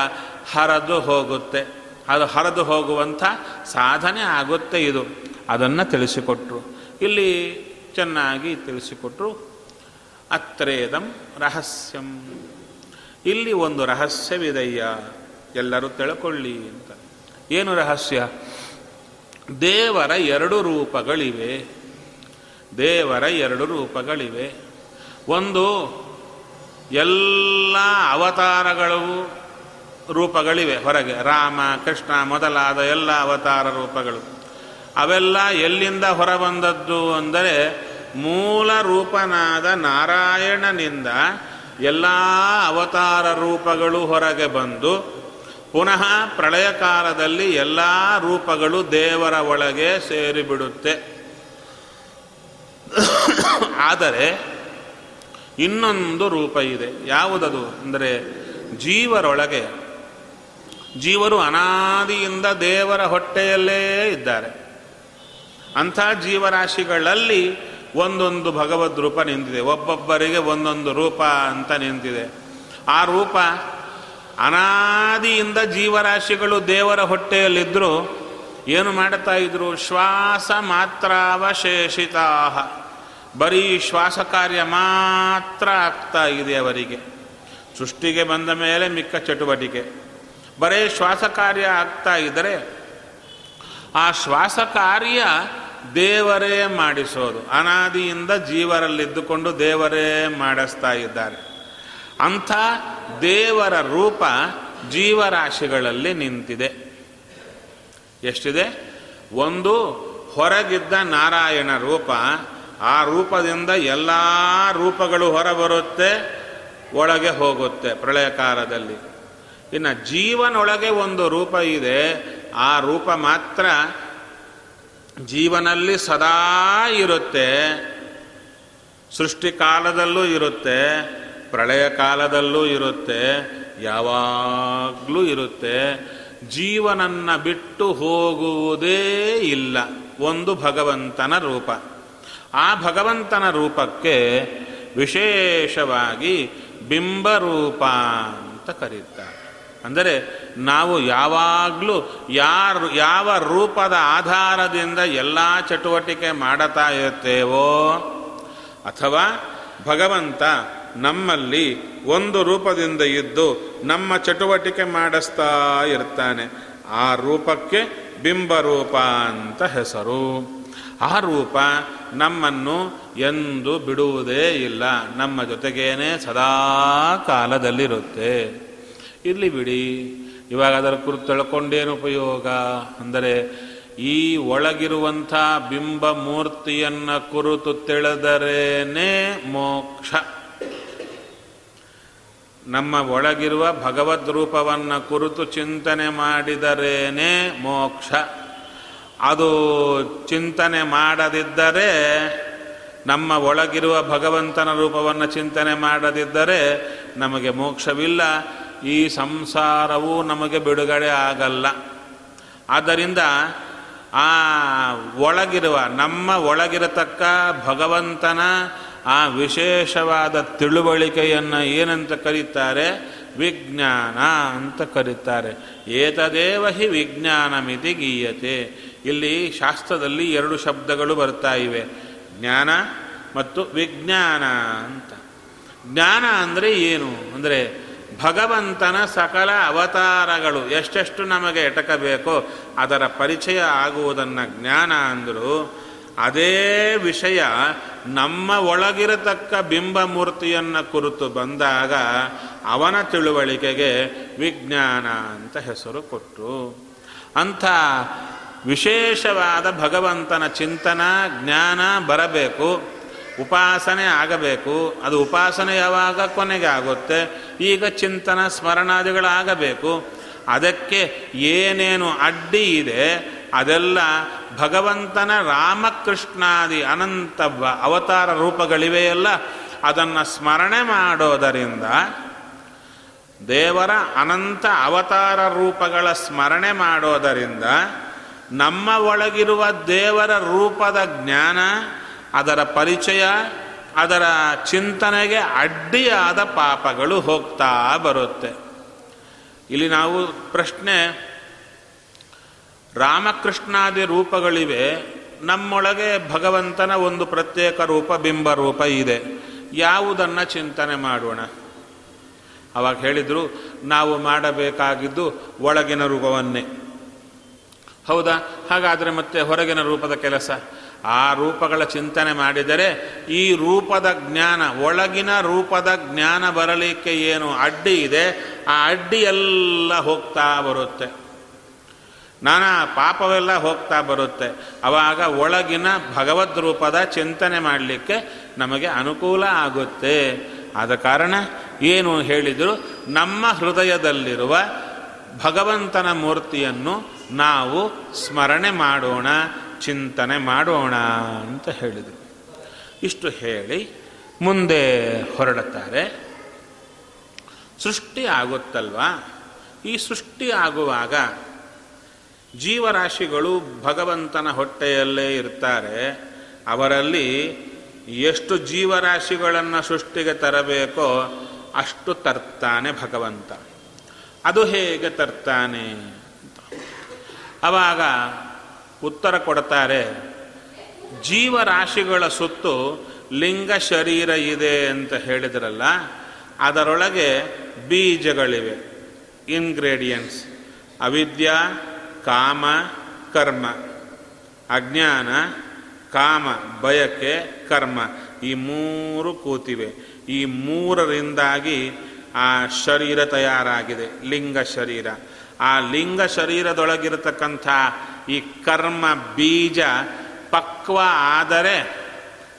ಹರಿದು ಹೋಗುತ್ತೆ. ಅದು ಹರಿದು ಹೋಗುವಂಥ ಸಾಧನೆ ಆಗುತ್ತೆ ಇದು. ಅದನ್ನು ತಿಳಿಸಿಕೊಟ್ರು. ಇಲ್ಲಿ ಚೆನ್ನಾಗಿ ತಿಳಿಸಿಕೊಟ್ರು. ಅತ್ರೇದಂ ರಹಸ್ಯಂ. ಇಲ್ಲಿ ಒಂದು ರಹಸ್ಯವಿದೆಯ್ಯ ಎಲ್ಲರೂ ತಿಳ್ಕೊಳ್ಳಿ ಅಂತ. ಏನು ರಹಸ್ಯ? ದೇವರ ಎರಡು ರೂಪಗಳಿವೆ. ದೇವರ ಎರಡು ರೂಪಗಳಿವೆ. ಒಂದು, ಎಲ್ಲ ಅವತಾರಗಳು ರೂಪಗಳಿವೆ ಹೊರಗೆ. ರಾಮ, ಕೃಷ್ಣ ಮೊದಲಾದ ಎಲ್ಲ ಅವತಾರ ರೂಪಗಳು. ಅವೆಲ್ಲ ಎಲ್ಲಿಂದ ಹೊರಬಂದದ್ದು ಅಂದರೆ ಮೂಲ ರೂಪನಾದ ನಾರಾಯಣನಿಂದ ಎಲ್ಲ ಅವತಾರ ರೂಪಗಳು ಹೊರಗೆ ಬಂದು ಪುನಃ ಪ್ರಳಯ ಕಾಲದಲ್ಲಿ ಎಲ್ಲ ರೂಪಗಳು ದೇವರ ಒಳಗೆ ಸೇರಿಬಿಡುತ್ತೆ. ಆದರೆ ಇನ್ನೊಂದು ರೂಪ ಇದೆ. ಯಾವುದದು? ಅಂದರೆ ಜೀವರೊಳಗೆ ಜೀವರು ಅನಾದಿಯಿಂದ ದೇವರ ಹೊಟ್ಟೆಯಲ್ಲೇ ಇದ್ದಾರೆ. ಅಂಥ ಜೀವರಾಶಿಗಳಲ್ಲಿ ಒಂದೊಂದು ಭಗವದ್ ರೂಪ ನಿಂತಿದೆ. ಒಬ್ಬೊಬ್ಬರಿಗೆ ಒಂದೊಂದು ರೂಪ ಅಂತ ನಿಂತಿದೆ. ಆ ರೂಪ ಅನಾದಿಯಿಂದ ಜೀವರಾಶಿಗಳು ದೇವರ ಹೊಟ್ಟೆಯಲ್ಲಿದ್ದರೂ ಏನು ಮಾಡ್ತಾ ಇದ್ರು? ಶ್ವಾಸ ಮಾತ್ರಾವಶೇಷಿತಾ ಬರೀ ಶ್ವಾಸ ಕಾರ್ಯ ಮಾತ್ರ ಆಗ್ತಾ ಇದೆ ಅವರಿಗೆ. ಸೃಷ್ಟಿಗೆ ಬಂದ ಮೇಲೆ ಮಿಕ್ಕ ಚಟುವಟಿಕೆ. ಬರೀ ಶ್ವಾಸ ಕಾರ್ಯ ಆಗ್ತಾ ಇದ್ದರೆ ಆ ಶ್ವಾಸ ಕಾರ್ಯ ದೇವರೇ ಮಾಡಿಸೋದು. ಅನಾದಿಯಿಂದ ಜೀವರಲ್ಲಿದ್ದುಕೊಂಡು ದೇವರೇ ಮಾಡಿಸ್ತಾ ಇದ್ದಾರೆ. ಅಂಥ ದೇವರ ರೂಪ ಜೀವರಾಶಿಗಳಲ್ಲಿ ನಿಂತಿದೆ. ಎಷ್ಟಿದೆ? ಒಂದು ಹೊರಗಿದ್ದ ನಾರಾಯಣ ರೂಪ, ಆ ರೂಪದಿಂದ ಎಲ್ಲ ರೂಪಗಳು ಹೊರಬರುತ್ತೆ, ಒಳಗೆ ಹೋಗುತ್ತೆ ಪ್ರಳಯ ಕಾಲದಲ್ಲಿ. ಇನ್ನು ಜೀವನೊಳಗೆ ಒಂದು ರೂಪ ಇದೆ. ಆ ರೂಪ ಮಾತ್ರ ಜೀವನಲ್ಲಿ ಸದಾ ಇರುತ್ತೆ. ಸೃಷ್ಟಿಕಾಲದಲ್ಲೂ ಇರುತ್ತೆ. ಪ್ರಳಯ ಕಾಲದಲ್ಲೂ ಇರುತ್ತೆ. ಯಾವಾಗಲೂ ಇರುತ್ತೆ. ಜೀವನನ್ನ ಬಿಟ್ಟು ಹೋಗುವುದೇ ಇಲ್ಲ. ಒಂದು ಭಗವಂತನ ರೂಪ. ಆ ಭಗವಂತನ ರೂಪಕ್ಕೆ ವಿಶೇಷವಾಗಿ ಬಿಂಬರೂಪ ಅಂತ ಕರೀತಾರೆ. ಅಂದರೆ ನಾವು ಯಾವಾಗಲೂ ಯಾರು, ಯಾವ ರೂಪದ ಆಧಾರದಿಂದ ಎಲ್ಲ ಚಟುವಟಿಕೆ ಮಾಡುತ್ತಾ ಇರ್ತೇವೋ ಅಥವಾ ಭಗವಂತ ನಮ್ಮಲ್ಲಿ ಒಂದು ರೂಪದಿಂದ ಇದ್ದು ನಮ್ಮ ಚಟುವಟಿಕೆ ಮಾಡಿಸ್ತಾ ಇರ್ತಾನೆ. ಆ ರೂಪಕ್ಕೆ ಬಿಂಬರೂಪ ಅಂತ ಹೆಸರು. ಆ ರೂಪ ನಮ್ಮನ್ನು ಎಂದು ಬಿಡುವುದೇ ಇಲ್ಲ. ನಮ್ಮ ಜೊತೆಗೇನೆ ಸದಾ ಕಾಲದಲ್ಲಿರುತ್ತೆ. ಇರಲಿ ಬಿಡಿ. ಇವಾಗ ಅದರ ಕುರಿತು ತಿಳ್ಕೊಂಡೇನು ಉಪಯೋಗ? ಅಂದರೆ ಈ ಒಳಗಿರುವಂಥ ಬಿಂಬ ಮೂರ್ತಿಯನ್ನು ಕುರಿತು ತಿಳಿದರೇನೇ ಮೋಕ್ಷ. ನಮ್ಮ ಒಳಗಿರುವ ಭಗವದ್ ರೂಪವನ್ನು ಕುರಿತು ಚಿಂತನೆ ಮಾಡಿದರೇನೇ ಮೋಕ್ಷ. ಅದು ಚಿಂತನೆ ಮಾಡದಿದ್ದರೆ, ನಮ್ಮ ಒಳಗಿರುವ ಭಗವಂತನ ರೂಪವನ್ನು ಚಿಂತನೆ ಮಾಡದಿದ್ದರೆ ನಮಗೆ ಮೋಕ್ಷವಿಲ್ಲ. ಈ ಸಂಸಾರವು ನಮಗೆ ಬಿಡುಗಡೆ ಆಗಲ್ಲ. ಆದ್ದರಿಂದ ಆ ಒಳಗಿರುವ, ನಮ್ಮ ಒಳಗಿರತಕ್ಕ ಭಗವಂತನ ಆ ವಿಶೇಷವಾದ ತಿಳುವಳಿಕೆಯನ್ನು ಏನಂತ ಕರೀತಾರೆ? ವಿಜ್ಞಾನ ಅಂತ ಕರೀತಾರೆ. ಏತದೇವ ಹಿ ವಿಜ್ಞಾನಮಿತಿ ಗೀಯತೆ. ಇಲ್ಲಿ ಶಾಸ್ತ್ರದಲ್ಲಿ ಎರಡು ಶಬ್ದಗಳು ಬರ್ತಾ ಇವೆ. ಜ್ಞಾನ ಮತ್ತು ವಿಜ್ಞಾನ ಅಂತ. ಜ್ಞಾನ ಅಂದರೆ ಏನು? ಅಂದರೆ ಭಗವಂತನ ಸಕಲ ಅವತಾರಗಳು ಎಷ್ಟೆಷ್ಟು ನಮಗೆ ಎಟಕಬೇಕೋ ಅದರ ಪರಿಚಯ ಆಗುವುದನ್ನು ಜ್ಞಾನ ಅಂದರು ಅದೇ ವಿಷಯ ನಮ್ಮ ಒಳಗಿರತಕ್ಕ ಬಿಂಬಮೂರ್ತಿಯನ್ನು ಕುರಿತು ಬಂದಾಗ ಅವನ ತಿಳುವಳಿಕೆಗೆ ವಿಜ್ಞಾನ ಅಂತ ಹೆಸರು ಕೊಟ್ಟರು ಅಂಥ ವಿಶೇಷವಾದ ಭಗವಂತನ ಚಿಂತನ, ಜ್ಞಾನ ಬರಬೇಕು. ಉಪಾಸನೆ ಆಗಬೇಕು. ಅದು ಉಪಾಸನೆ ಯಾವಾಗ? ಕೊನೆಗೆ ಆಗುತ್ತೆ. ಈಗ ಚಿಂತನ, ಸ್ಮರಣಾದಿಗಳಾಗಬೇಕು. ಅದಕ್ಕೆ ಏನೇನು ಅಡ್ಡಿ ಇದೆ, ಅದೆಲ್ಲ ಭಗವಂತನ ರಾಮಕೃಷ್ಣಾದಿ ಅನಂತ ಅವತಾರ ರೂಪಗಳಿವೆಯಲ್ಲ ಅದನ್ನು ಸ್ಮರಣೆ ಮಾಡೋದರಿಂದ ದೇವರ ಅನಂತ ಅವತಾರ ರೂಪಗಳ ಸ್ಮರಣೆ ಮಾಡೋದರಿಂದ ನಮ್ಮ ಒಳಗಿರುವ ದೇವರ ರೂಪದ ಜ್ಞಾನ ಅದರ ಪರಿಚಯ, ಅದರ ಚಿಂತನೆಗೆ ಅಡ್ಡಿಯಾದ ಪಾಪಗಳು ಹೋಗ್ತಾ ಬರುತ್ತೆ. ಇಲ್ಲಿ ನಾವು ಪ್ರಶ್ನೆ, ರಾಮಕೃಷ್ಣಾದಿ ರೂಪಗಳಿವೆ, ನಮ್ಮೊಳಗೆ ಭಗವಂತನ ಒಂದು ಪ್ರತ್ಯೇಕ ರೂಪ, ಬಿಂಬ ರೂಪ ಇದೆ. ಯಾವುದನ್ನು ಚಿಂತನೆ ಮಾಡೋಣ? ಅವಾಗ ಹೇಳಿದರು, ನಾವು ಮಾಡಬೇಕಾಗಿದ್ದು ಒಳಗಿನ ರೂಪವನ್ನೇ. ಹೌದಾ? ಹಾಗಾದರೆ ಮತ್ತೆ ಹೊರಗಿನ ರೂಪದ ಕೆಲಸ? ಆ ರೂಪಗಳ ಚಿಂತನೆ ಮಾಡಿದರೆ ಈ ರೂಪದ ಜ್ಞಾನ, ಒಳಗಿನ ರೂಪದ ಜ್ಞಾನ ಬರಲಿಕ್ಕೆ ಏನು ಅಡ್ಡಿ ಇದೆ, ಆ ಅಡ್ಡಿ ಎಲ್ಲ ಹೋಗ್ತಾ ಬರುತ್ತೆ. ನಾನಾ ಪಾಪವೆಲ್ಲ ಹೋಗ್ತಾ ಬರುತ್ತೆ. ಅವಾಗ ಒಳಗಿನ ಭಗವದ್ ರೂಪದ ಚಿಂತನೆ ಮಾಡಲಿಕ್ಕೆ ನಮಗೆ ಅನುಕೂಲ ಆಗುತ್ತೆ. ಆದ ಕಾರಣ ಏನು ಹೇಳಿದರು, ನಮ್ಮ ಹೃದಯದಲ್ಲಿರುವ ಭಗವಂತನ ಮೂರ್ತಿಯನ್ನು ನಾವು ಸ್ಮರಣೆ ಮಾಡೋಣ. ಚಿಂತನೆ ಮಾಡೋಣ ಅಂತ ಹೇಳಿದರು. ಇಷ್ಟು ಹೇಳಿ ಮುಂದೆ ಹೊರಡುತ್ತಾರೆ. ಸೃಷ್ಟಿ ಆಗುತ್ತಲ್ವಾ? ಈ ಸೃಷ್ಟಿ ಆಗುವಾಗ ಜೀವರಾಶಿಗಳು ಭಗವಂತನ ಹೊಟ್ಟೆಯಲ್ಲೇ ಇರ್ತಾರೆ. ಅವರಲ್ಲಿ ಎಷ್ಟು ಜೀವರಾಶಿಗಳನ್ನು ಸೃಷ್ಟಿಗೆ ತರಬೇಕೋ ಅಷ್ಟು ತರ್ತಾನೆ ಭಗವಂತ. ಅದು ಹೇಗೆ ತರ್ತಾನೆ ಅವಾಗ ಉತ್ತರ ಕೊಡ್ತಾರೆ ಜೀವರಾಶಿಗಳ ಸುತ್ತು ಲಿಂಗ ಶರೀರ ಇದೆ ಅಂತ ಹೇಳಿದ್ರಲ್ಲ, ಅದರೊಳಗೆ ಬೀಜಗಳಿವೆ ಇನ್ಗ್ರೇಡಿಯಂಟ್ಸ್ ಅವಿದ್ಯಾ, ಕಾಮ, ಕರ್ಮ, ಅಜ್ಞಾನ, ಕಾಮ, ಬಯಕೆ, ಕರ್ಮ, ಈ ಮೂರು ಕೂತಿವೆ. ಈ ಮೂರರಿಂದಾಗಿ ಆ ಶರೀರ ತಯಾರಾಗಿದೆ, ಲಿಂಗ ಶರೀರ. ಆ ಲಿಂಗ ಶರೀರದೊಳಗಿರತಕ್ಕಂಥ ಈ ಕರ್ಮ ಬೀಜ ಪಕ್ವ ಆದರೆ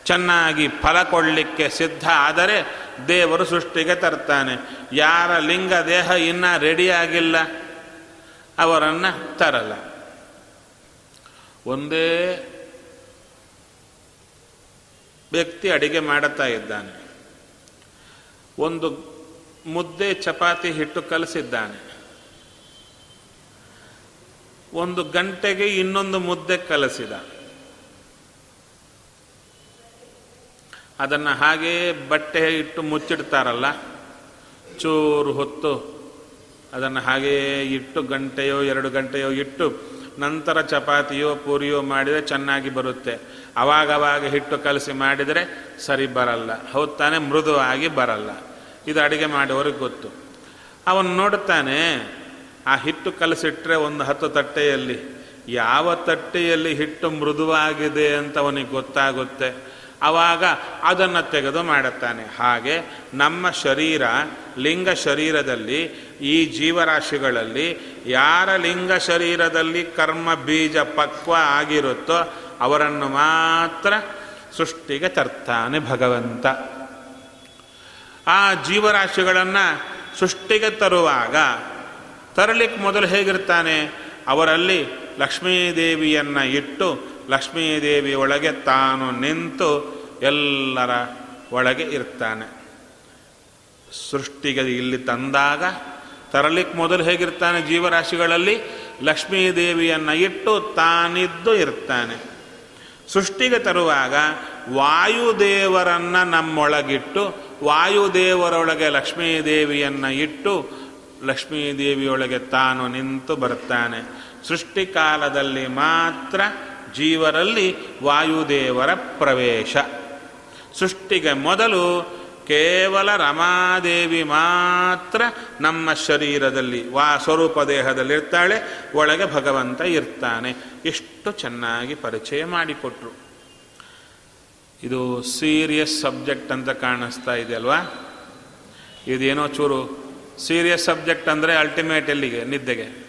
ಚೆನ್ನಾಗಿ ಫಲ ಕೊಡಲಿಕ್ಕೆ ಸಿದ್ಧ ಆದರೆ ದೇವರು ಸೃಷ್ಟಿಗೆ ತರ್ತಾನೆ. ಯಾರ ಲಿಂಗ ದೇಹ ಇನ್ನೂ ರೆಡಿಯಾಗಿಲ್ಲ ಅವರನ್ನು ತರಲ್ಲ. ಒಂದೇ ವ್ಯಕ್ತಿ ಅಡಿಗೆ ಮಾಡುತ್ತಾ ಇದ್ದಾನೆ. ಒಂದು ಮುದ್ದೆ ಚಪಾತಿ ಹಿಟ್ಟು ಕಲಸಿದ್ದಾನೆ. ಒಂದು ಗಂಟೆಗೆ ಇನ್ನೊಂದು ಮುದ್ದೆ ಕಲಸಿದ. ಅದನ್ನು ಹಾಗೇ ಬಟ್ಟೆ ಇಟ್ಟು ಮುಚ್ಚಿಡ್ತಾರಲ್ಲ, ಚೂರು ಹೊತ್ತು ಅದನ್ನು ಹಾಗೇ ಇಟ್ಟು ಗಂಟೆಯೋ ಎರಡು ಗಂಟೆಯೋ ಇಟ್ಟು ನಂತರ ಚಪಾತಿಯೋ ಪೂರಿಯೋ ಮಾಡಿದರೆ ಚೆನ್ನಾಗಿ ಬರುತ್ತೆ. ಅವಾಗವಾಗ ಹಿಟ್ಟು ಕಲಸಿ ಮಾಡಿದರೆ ಸರಿ ಬರಲ್ಲ. ಹೌದು ಮೃದುವಾಗಿ ಬರಲ್ಲ. ಇದು ಅಡುಗೆ ಮಾಡೋರಿಗೆ ಗೊತ್ತು. ಅವನು ನೋಡುತ್ತಾನೆ ಆ ಹಿಟ್ಟು ಕಲಸಿಟ್ಟರೆ ಒಂದು ಹತ್ತು ತಟ್ಟೆಯಲ್ಲಿ. ಯಾವ ತಟ್ಟೆಯಲ್ಲಿ ಹಿಟ್ಟು ಮೃದುವಾಗಿದೆ ಅಂತ ಅವನಿಗೆ ಗೊತ್ತಾಗುತ್ತೆ. ಆವಾಗ ಅದನ್ನು ತೆಗೆದು ಮಾಡುತ್ತಾನೆ. ಹಾಗೆ ನಮ್ಮ ಶರೀರ, ಲಿಂಗ ಶರೀರದಲ್ಲಿ, ಈ ಜೀವರಾಶಿಗಳಲ್ಲಿ ಯಾರ ಲಿಂಗ ಶರೀರದಲ್ಲಿ ಕರ್ಮ, ಬೀಜ, ಪಕ್ವ ಆಗಿರುತ್ತೋ ಅವರನ್ನು ಮಾತ್ರ ಸೃಷ್ಟಿಗೆ ತರ್ತಾನೆ ಭಗವಂತ. ಆ ಜೀವರಾಶಿಗಳನ್ನು ಸೃಷ್ಟಿಗೆ ತರುವಾಗ ತರಲಿಕ್ಕೆ ಮೊದಲು ಹೇಗಿರ್ತಾನೆ? ಅವರಲ್ಲಿ ಲಕ್ಷ್ಮೀದೇವಿಯನ್ನು ಇಟ್ಟು ಲಕ್ಷ್ಮೀದೇವಿ ಒಳಗೆ ತಾನು ನಿಂತು ಎಲ್ಲರ ಒಳಗೆ ಇರ್ತಾನೆ. ಸೃಷ್ಟಿಗೆ ಇಲ್ಲಿ ತಂದಾಗ ತರಲಿಕ್ಕೆ ಮೊದಲು ಹೇಗಿರ್ತಾನೆ ಜೀವರಾಶಿಗಳಲ್ಲಿ? ಲಕ್ಷ್ಮೀದೇವಿಯನ್ನು ಇಟ್ಟು ತಾನಿದ್ದು ಇರ್ತಾನೆ. ಸೃಷ್ಟಿಗೆ ತರುವಾಗ ವಾಯುದೇವರನ್ನು ನಮ್ಮೊಳಗಿಟ್ಟು ವಾಯುದೇವರೊಳಗೆ ಲಕ್ಷ್ಮೀದೇವಿಯನ್ನು ಇಟ್ಟು ಲಕ್ಷ್ಮೀದೇವಿಯೊಳಗೆ ತಾನು ನಿಂತು ಬರ್ತಾನೆ. ಸೃಷ್ಟಿಕಾಲದಲ್ಲಿ ಮಾತ್ರ ಜೀವರಲ್ಲಿ ವಾಯುದೇವರ ಪ್ರವೇಶ. ಸೃಷ್ಟಿಗೆ ಮೊದಲು ಕೇವಲ ರಮಾದೇವಿ ಮಾತ್ರ ನಮ್ಮ ಶರೀರದಲ್ಲಿ, ವಾ ಸ್ವರೂಪ ದೇಹದಲ್ಲಿ ಇರ್ತಾಳೆ, ಒಳಗೆ ಭಗವಂತ ಇರ್ತಾನೆ. ಎಷ್ಟು ಚೆನ್ನಾಗಿ ಪರಿಚಯ ಮಾಡಿಕೊಟ್ರು. ಇದು ಸೀರಿಯಸ್ ಸಬ್ಜೆಕ್ಟ್ ಅಂತ ಕಾಣಿಸ್ತಾ ಇದೆ ಅಲ್ವಾ? ಇದೇನೋ ಚೂರು ಸೀರಿಯಸ್ ಸಬ್ಜೆಕ್ಟ್ ಅಂದರೆ ಅಲ್ಟಿಮೇಟ್ ಎಲ್ಲಿಗೆ? ನಿದ್ದೆಗೆ.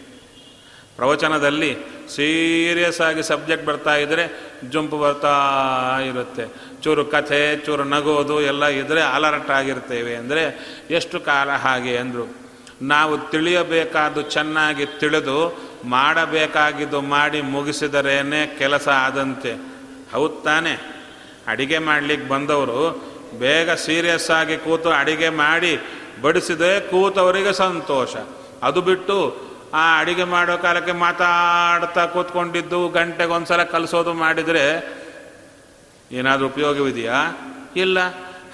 ಪ್ರವಚನದಲ್ಲಿ ಸೀರಿಯಸ್ ಆಗಿ ಸಬ್ಜೆಕ್ಟ್ ಬರ್ತಾ ಇದ್ದರೆ ಜಂಪು ಬರ್ತಾ ಇರುತ್ತೆ. ಚೂರು ಕಥೆ, ಚೂರು ನಗೋದು ಎಲ್ಲ ಇದ್ದರೆ ಅಲರ್ಟ್ ಆಗಿರ್ತೇವೆ ಅಂದರೆ ಎಷ್ಟು ಕಾಲ ಹಾಗೆ ಅಂದರು. ನಾವು ತಿಳಿಯಬೇಕಾದ್ದು ಚೆನ್ನಾಗಿ ತಿಳಿದು ಮಾಡಬೇಕಾಗಿದ್ದು ಮಾಡಿ ಮುಗಿಸಿದರೇನೆ ಕೆಲಸ ಆದಂತೆ. ಹೌದು ತಾನೆ? ಅಡಿಗೆ ಮಾಡಲಿಕ್ಕೆ ಬಂದವರು ಬೇಗ ಸೀರಿಯಸ್ ಆಗಿ ಕೂತು ಅಡಿಗೆ ಮಾಡಿ ಬಡಿಸಿದೆ ಕೂತವರಿಗೆ ಸಂತೋಷ. ಅದು ಬಿಟ್ಟು ಆ ಅಡಿಗೆ ಮಾಡೋ ಕಾಲಕ್ಕೆ ಮಾತಾಡ್ತಾ ಕೂತ್ಕೊಂಡಿದ್ದು ಗಂಟೆಗೊಂದ್ಸಲ ಕಲಿಸೋದು ಮಾಡಿದರೆ ಏನಾದರೂ ಉಪಯೋಗವಿದೆಯಾ? ಇಲ್ಲ.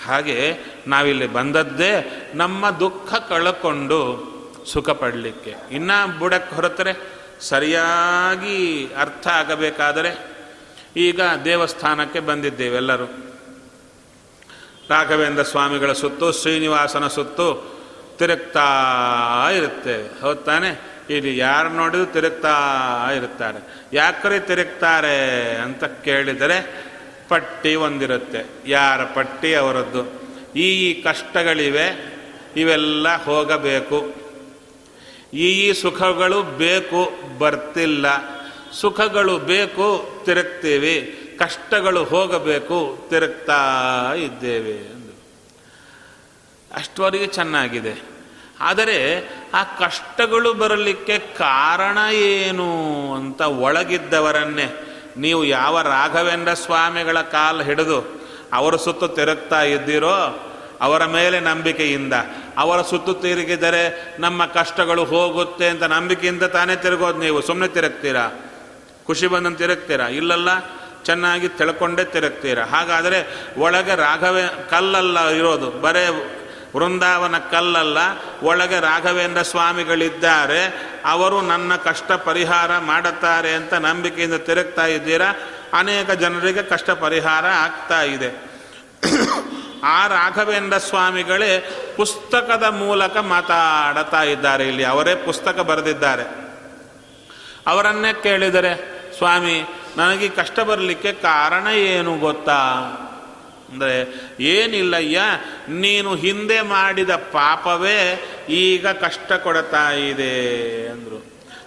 ಹಾಗೆ ನಾವಿಲ್ಲಿ ಬಂದದ್ದೇ ನಮ್ಮ ದುಃಖ ಕಳ್ಕೊಂಡು ಸುಖ ಪಡಲಿಕ್ಕೆ. ಇನ್ನೂ ಬುಡಕ್ಕೆ ಹೊರತರೆ ಸರಿಯಾಗಿ ಅರ್ಥ ಆಗಬೇಕಾದರೆ ಈಗ ದೇವಸ್ಥಾನಕ್ಕೆ ಬಂದಿದ್ದೇವೆಲ್ಲರೂ ರಾಘವೇಂದ್ರ ಸ್ವಾಮಿಗಳ ಸುತ್ತು, ಶ್ರೀನಿವಾಸನ ಸುತ್ತು ತಿರುಗ್ತಾ ಇರುತ್ತೆ. ಹೌದಾನೆ ಇಲ್ಲಿ ಯಾರು ನೋಡಿದ್ರು ತಿರುಗ್ತಾ ಇರುತ್ತಾರೆ. ಯಾಕ್ರಿ ತಿರುಗ್ತಾರೆ ಅಂತ ಕೇಳಿದರೆ ಪಟ್ಟಿ ಒಂದಿರುತ್ತೆ. ಯಾರ ಪಟ್ಟಿ? ಅವರದ್ದು. ಈ ಕಷ್ಟಗಳಿವೆ, ಇವೆಲ್ಲ ಹೋಗಬೇಕು. ಈ ಸುಖಗಳು ಬೇಕು, ಬರ್ತಿಲ್ಲ. ಸುಖಗಳು ಬೇಕು, ತಿರುಗ್ತೀವಿ. ಕಷ್ಟಗಳು ಹೋಗಬೇಕು, ತಿರುಗ್ತಾ ಇದ್ದೇವೆ ಎಂದು. ಅಷ್ಟವರೆಗೆ ಚೆನ್ನಾಗಿದೆ. ಆದರೆ ಆ ಕಷ್ಟಗಳು ಬರಲಿಕ್ಕೆ ಕಾರಣ ಏನು ಅಂತ ಒಳಗಿದ್ದವರನ್ನೇ, ನೀವು ಯಾವ ರಾಘವೇಂದ್ರ ಸ್ವಾಮಿಗಳ ಕಾಲು ಹಿಡಿದು ಅವರ ಸುತ್ತು ತಿರುಗ್ತಾ ಇದ್ದೀರೋ, ಅವರ ಮೇಲೆ ನಂಬಿಕೆಯಿಂದ, ಅವರ ಸುತ್ತು ತಿರುಗಿದರೆ ನಮ್ಮ ಕಷ್ಟಗಳು ಹೋಗುತ್ತೆ ಅಂತ ನಂಬಿಕೆಯಿಂದ ತಾನೇ ತಿರುಗೋದು ನೀವು. ಸುಮ್ಮನೆ ತಿರುಗ್ತೀರಾ? ಖುಷಿ ಬಂದಂತ ತಿರುಗ್ತೀರಾ? ಇಲ್ಲಲ್ಲ ಚೆನ್ನಾಗಿ ತಿಳ್ಕೊಂಡೇ ತಿರುಗ್ತೀರ. ಹಾಗಾದರೆ ಒಳಗೆ ರಾಘವೇ ಕಲ್ಲಲ್ಲ ಇರೋದು. ಬರೇ ವೃಂದಾವನ ಕಲ್ಲಲ್ಲ. ಒಳಗೆ ರಾಘವೇಂದ್ರ ಸ್ವಾಮಿಗಳಿದ್ದಾರೆ. ಅವರು ನನ್ನ ಕಷ್ಟ ಪರಿಹಾರ ಮಾಡುತ್ತಾರೆ ಅಂತ ನಂಬಿಕೆಯಿಂದ ತಿರುಗ್ತಾ ಇದ್ದೀರಾ? ಅನೇಕ ಜನರಿಗೆ ಕಷ್ಟ ಪರಿಹಾರ ಆಗ್ತಾ ಇದೆ. ಆ ರಾಘವೇಂದ್ರ ಸ್ವಾಮಿಗಳೇ ಪುಸ್ತಕದ ಮೂಲಕ ಮಾತಾಡುತ್ತಾ ಇದ್ದಾರೆ ಇಲ್ಲಿ. ಅವರೇ ಪುಸ್ತಕ ಬರೆದಿದ್ದಾರೆ. ಅವರನ್ನೇ ಕೇಳಿದರೆ, ಸ್ವಾಮಿ ನನಗೆ ಕಷ್ಟ ಬರಲಿಕ್ಕೆ ಕಾರಣ ಏನು ಗೊತ್ತಾ? ಅಂದರೆ ಏನಿಲ್ಲಯ್ಯ, ನೀನು ಹಿಂದೆ ಮಾಡಿದ ಪಾಪವೇ ಈಗ ಕಷ್ಟ ಕೊಡ್ತಾ ಇದೆ ಅಂದರು.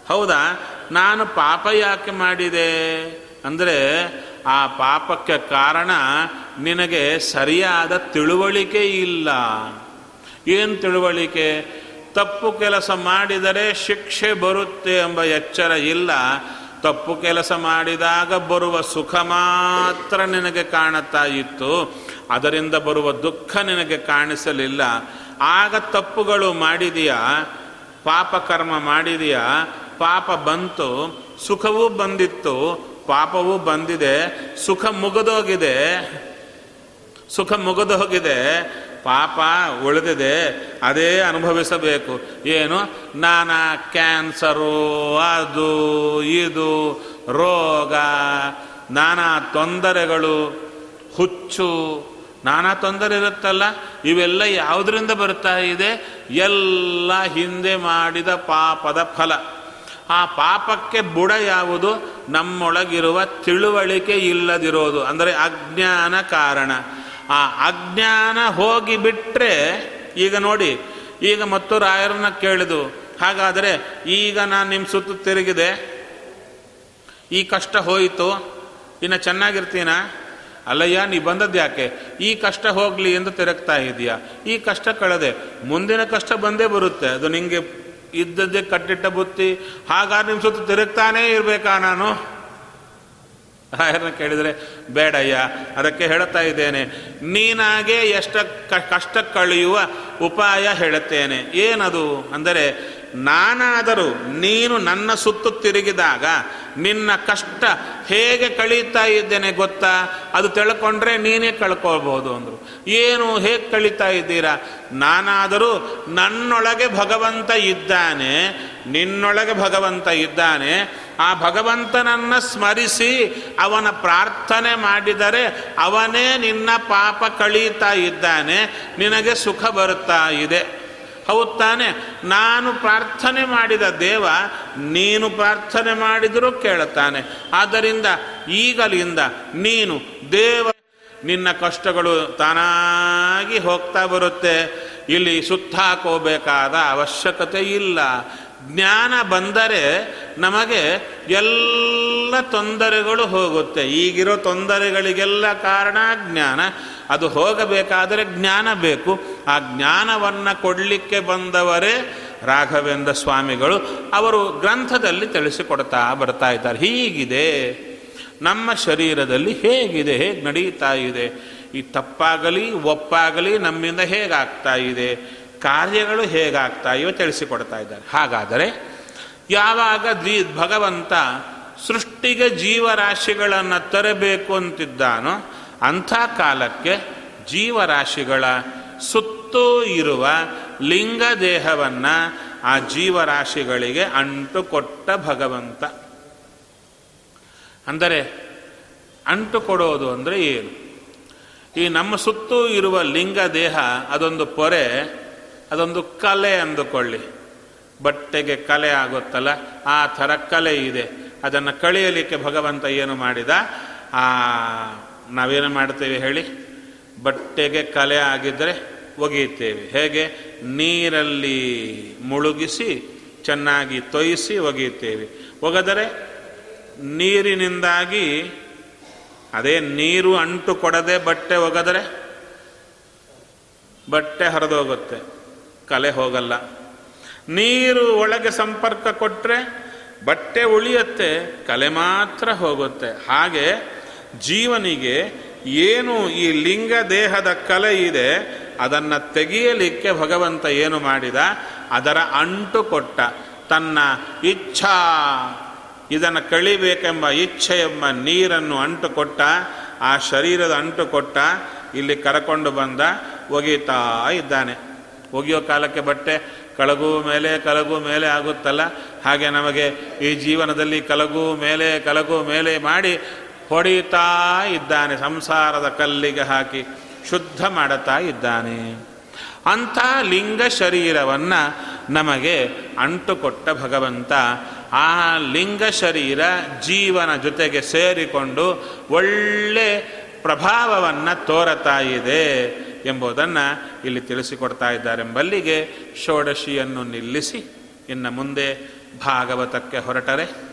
ಹೌದಾ? ನಾನು ಪಾಪ ಯಾಕೆ ಮಾಡಿದೆ? ಅಂದರೆ ಆ ಪಾಪಕ್ಕೆ ಕಾರಣ ನಿನಗೆ ಸರಿಯಾದ ತಿಳುವಳಿಕೆ ಇಲ್ಲ. ಏನು ತಿಳುವಳಿಕೆ? ತಪ್ಪು ಕೆಲಸ ಮಾಡಿದರೆ ಶಿಕ್ಷೆ ಬರುತ್ತೆ ಎಂಬ ಎಚ್ಚರ ಇಲ್ಲ. ತಪ್ಪು ಕೆಲಸ ಮಾಡಿದಾಗ ಬರುವ ಸುಖ ಮಾತ್ರ ನಿನಗೆ ಕಾಣುತ್ತಾ ಇತ್ತು. ಅದರಿಂದ ಬರುವ ದುಃಖ ನಿನಗೆ ಕಾಣಿಸಲಿಲ್ಲ. ಆಗ ತಪ್ಪುಗಳು ಮಾಡಿದೆಯಾ? ಪಾಪ ಕರ್ಮ ಮಾಡಿದೆಯಾ? ಪಾಪ ಬಂತು. ಸುಖವೂ ಬಂದಿತ್ತು. ಪಾಪವೂ ಬಂದಿದೆ. ಸುಖ ಮುಗಿದೋಗಿದೆ. ಸುಖ ಮುಗಿದೋಗಿದೆ. ಪಾಪ ಉಳಿದಿದೆ, ಅದೇ ಅನುಭವಿಸಬೇಕು. ಏನು? ನಾನಾ ಕ್ಯಾನ್ಸರು, ಅದು, ಇದು, ರೋಗ, ನಾನಾ ತೊಂದರೆಗಳು, ಹುಚ್ಚು, ನಾನಾ ತೊಂದರೆ ಇರುತ್ತಲ್ಲ, ಇವೆಲ್ಲ ಯಾವುದರಿಂದ ಬರ್ತಾ ಇದೆ? ಎಲ್ಲ ಹಿಂದೆ ಮಾಡಿದ ಪಾಪದ ಫಲ. ಆ ಪಾಪಕ್ಕೆ ಬುಡ ಯಾವುದು? ನಮ್ಮೊಳಗಿರುವ ತಿಳುವಳಿಕೆ ಇಲ್ಲದಿರೋದು, ಅಂದರೆ ಅಜ್ಞಾನ ಕಾರಣ. ಆ ಅಜ್ಞಾನ ಹೋಗಿ ಬಿಟ್ರೆ, ಈಗ ನೋಡಿ, ಈಗ ಮತ್ತು ರಾಯರನ್ನ ಕೇಳಿದು, ಹಾಗಾದರೆ ಈಗ ನಾನು ನಿಮ್ಮ ಸುತ್ತು ತಿರುಗಿದೆ, ಈ ಕಷ್ಟ ಹೋಯಿತು, ಇನ್ನು ಚೆನ್ನಾಗಿರ್ತೀನ? ಅಲ್ಲಯ್ಯ, ನೀ ಬಂದದ್ದು ಯಾಕೆ? ಈ ಕಷ್ಟ ಹೋಗಲಿ ಎಂದು ತಿರುಗ್ತಾ ಇದೆಯಾ? ಈ ಕಷ್ಟ ಕಳೆದೆ, ಮುಂದಿನ ಕಷ್ಟ ಬಂದೇ ಬರುತ್ತೆ, ಅದು ನಿಮಗೆ ಇದ್ದದ್ದೇ ಕಟ್ಟಿಟ್ಟ ಬುತ್ತಿ, ಹಾಗಾದ್ರೆ ನಿಮ್ಮ ಸುತ್ತ ತಿರುಗ್ತಾನೇ ಇರಬೇಕಾ ನಾನು? ರಾಯರನ್ನ ಕೇಳಿದರೆ, ಬೇಡಯ್ಯ, ಅದಕ್ಕೆ ಹೇಳ್ತಾ ಇದ್ದೇನೆ. ನೀನಾಗೆ ಎಷ್ಟ ಕಷ್ಟ ಕಳೆಯುವ ಉಪಾಯ ಹೇಳುತ್ತೇನೆ. ಏನದು? ಅಂದರೆ, ನಾನಾದರೂ ನೀನು ನನ್ನ ಸುತ್ತು ತಿರುಗಿದಾಗ, ನಿನ್ನ ಕಷ್ಟ ಹೇಗೆ ಕಳೀತಾ ಇದ್ದೇನೆ ಗೊತ್ತಾ? ಅದು ತಿಳ್ಕೊಂಡ್ರೆ ನೀನೇ ಕಳ್ಕೊಳ್ಬೋದು ಅಂದರು. ಏನು ಹೇಗೆ ಕಳೀತಾ ಇದ್ದೀರಾ? ನಾನಾದರೂ ನನ್ನೊಳಗೆ ಭಗವಂತ ಇದ್ದಾನೆ, ನಿನ್ನೊಳಗೆ ಭಗವಂತ ಇದ್ದಾನೆ ಆ ಭಗವಂತನನ್ನು ಸ್ಮರಿಸಿ ಅವನ ಪ್ರಾರ್ಥನೆ ಮಾಡಿದರೆ ಅವನೇ ನಿನ್ನ ಪಾಪ ಕಳೀತಾ ಇದ್ದಾನೆ, ನಿನಗೆ ಸುಖ ಬರುತ್ತಾ ಇದೆ. ಹೌದಾನೆ ನಾನು ಪ್ರಾರ್ಥನೆ ಮಾಡಿದ ದೇವ ನೀನು ಪ್ರಾರ್ಥನೆ ಮಾಡಿದರೂ ಕೇಳುತ್ತಾನೆ. ಆದ್ದರಿಂದ ಈಗಲಿಂದ ನೀನು ದೇವ, ನಿನ್ನ ಕಷ್ಟಗಳು ತಾನಾಗಿ ಹೋಗ್ತಾ ಬರುತ್ತೆ. ಇಲ್ಲಿ ಸುತ್ತಾಕೋಬೇಕಾದ ಅವಶ್ಯಕತೆ ಇಲ್ಲ. ಜ್ಞಾನ ಬಂದರೆ ನಮಗೆ ಎಲ್ಲ ತೊಂದರೆಗಳು ಹೋಗುತ್ತೆ. ಈಗಿರೋ ತೊಂದರೆಗಳಿಗೆಲ್ಲ ಕಾರಣ ಜ್ಞಾನ. ಅದು ಹೋಗಬೇಕಾದರೆ ಜ್ಞಾನ ಬೇಕು. ಆ ಜ್ಞಾನವನ್ನು ಕೊಡಲಿಕ್ಕೆ ಬಂದವರೇ ರಾಘವೇಂದ್ರ ಸ್ವಾಮಿಗಳು. ಅವರು ಗ್ರಂಥದಲ್ಲಿ ತಿಳಿಸಿಕೊಡ್ತಾ ಬರ್ತಾ ಇದ್ದಾರೆ. ಹೀಗಿದೆ. ನಮ್ಮ ಶರೀರದಲ್ಲಿ ಹೇಗಿದೆ, ಹೇಗೆ ನಡೀತಾ ಇದೆ? ಈ ತಪ್ಪಾಗಲಿ, ಒಪ್ಪಾಗಲಿ, ನಮ್ಮಿಂದ ಹೇಗಾಗ್ತಾ ಇದೆ? ಕಾರ್ಯಗಳು ಹೇಗಾಗ್ತಾ ಇವೆ ತಿಳಿಸಿಕೊಡ್ತಾ ಇದ್ದಾರೆ. ಹಾಗಾದರೆ ಯಾವಾಗ ದ್ವಿ ಭಗವಂತ ಸೃಷ್ಟಿಗೆ ಜೀವರಾಶಿಗಳನ್ನು ತರಬೇಕು ಅಂತಿದ್ದಾನೋ ಅಂಥ ಕಾಲಕ್ಕೆ ಜೀವರಾಶಿಗಳ ಸುತ್ತೂ ಇರುವ ಲಿಂಗ ದೇಹವನ್ನು ಆ ಜೀವರಾಶಿಗಳಿಗೆ ಅಂಟು ಕೊಟ್ಟ ಭಗವಂತ. ಅಂದರೆ ಅಂಟು ಕೊಡೋದು ಅಂದರೆ ಏನು? ಈ ನಮ್ಮ ಸುತ್ತೂ ಇರುವ ಲಿಂಗ ದೇಹ ಅದೊಂದು ಪೊರೆ ಅದೊಂದು ಕಲೆ ಅಂದುಕೊಳ್ಳಿ. ಬಟ್ಟೆಗೆ ಕಲೆ ಆಗುತ್ತಲ್ಲ, ಆ ಥರ ಕಲೆ ಇದೆ. ಅದನ್ನು ಕಳೆಯಲಿಕ್ಕೆ ಭಗವಂತ ಏನು ಮಾಡಿದ? ಆ, ನಾವೇನು ಮಾಡ್ತೇವೆ ಹೇಳಿ? ಬಟ್ಟೆಗೆ ಕಲೆ ಆಗಿದ್ದರೆ ಒಗೆಯುತ್ತೇವೆ. ಹೇಗೆ? ನೀರಲ್ಲಿ ಮುಳುಗಿಸಿ, ಚೆನ್ನಾಗಿ ತೊಯಿಸಿ ಒಗೆಯುತ್ತೇವೆ. ಒಗೆದರೆ ನೀರಿನಿಂದಾಗಿ, ಅದೇ ನೀರು ಅಂಟು ಕೊಡದೆ ಬಟ್ಟೆ ಒಗೆದರೆ ಬಟ್ಟೆ ಹರಿದೋಗುತ್ತೆ. ಕಲೆ ಹೋಗಲ್ಲ. ನೀರು ಒಳಗೆ ಸಂಪರ್ಕ ಕೊಟ್ಟರೆ ಬಟ್ಟೆ ಉಳಿಯತ್ತೆ, ಕಲೆ ಮಾತ್ರ ಹೋಗುತ್ತೆ. ಹಾಗೆ ಜೀವನಿಗೆ ಏನು ಈ ಲಿಂಗ ದೇಹದ ಕಲೆ ಇದೆ, ಅದನ್ನು ತೆಗೆಯಲಿಕ್ಕೆ ಭಗವಂತ ಏನು ಮಾಡಿದ? ಅದರ ಅಂಟು ಕೊಟ್ಟ. ತನ್ನ ಇಚ್ಛಾ, ಇದನ್ನು ಕಳಿಬೇಕೆಂಬ ಇಚ್ಛೆ ಎಂಬ ನೀರನ್ನು ಅಂಟು ಕೊಟ್ಟ. ಆ ಶರೀರದ ಅಂಟು ಕೊಟ್ಟ. ಇಲ್ಲಿ ಕರಕೊಂಡು ಬಂದ ಒಗೀತಾ ಇದ್ದಾನೆ. ಒಗೆಯೋ ಕಾಲಕ್ಕೆ ಬಟ್ಟೆ ಕಳಗು ಮೇಲೆ ಕಲಗು ಮೇಲೆ ಆಗುತ್ತಲ್ಲ? ಹಾಗೆ ನಮಗೆ ಈ ಜೀವನದಲ್ಲಿ ಕಲಗು ಮೇಲೆ ಕಲಗು ಮೇಲೆ ಮಾಡಿ ಹೊಡೆಯುತ್ತಾ ಇದ್ದಾನೆ, ಸಂಸಾರದ ಕಲ್ಲಿಗೆ ಹಾಕಿ ಶುದ್ಧ ಮಾಡುತ್ತಾ ಇದ್ದಾನೆ. ಅಂಥ ಲಿಂಗ ಶರೀರವನ್ನು ನಮಗೆ ಅಂಟುಕೊಟ್ಟ ಭಗವಂತ ಆ ಲಿಂಗ ಶರೀರ ಜೀವನ ಜೊತೆಗೆ ಸೇರಿಕೊಂಡು ಒಳ್ಳೆ ಪ್ರಭಾವವನ್ನು ತೋರತಾ ಇದೆ. ಎಂಬುದನ್ನು ಇಲ್ಲಿ ತಿಳಿಸಿಕೊಡ್ತಾ ಇದ್ದಾರೆಂಬಲ್ಲಿಗೆ ಷೋಡಶಿಯನ್ನು ನಿಲ್ಲಿಸಿ ಇನ್ನು ಮುಂದೆ ಭಾಗವತಕ್ಕೆ ಹೊರಟರೆ.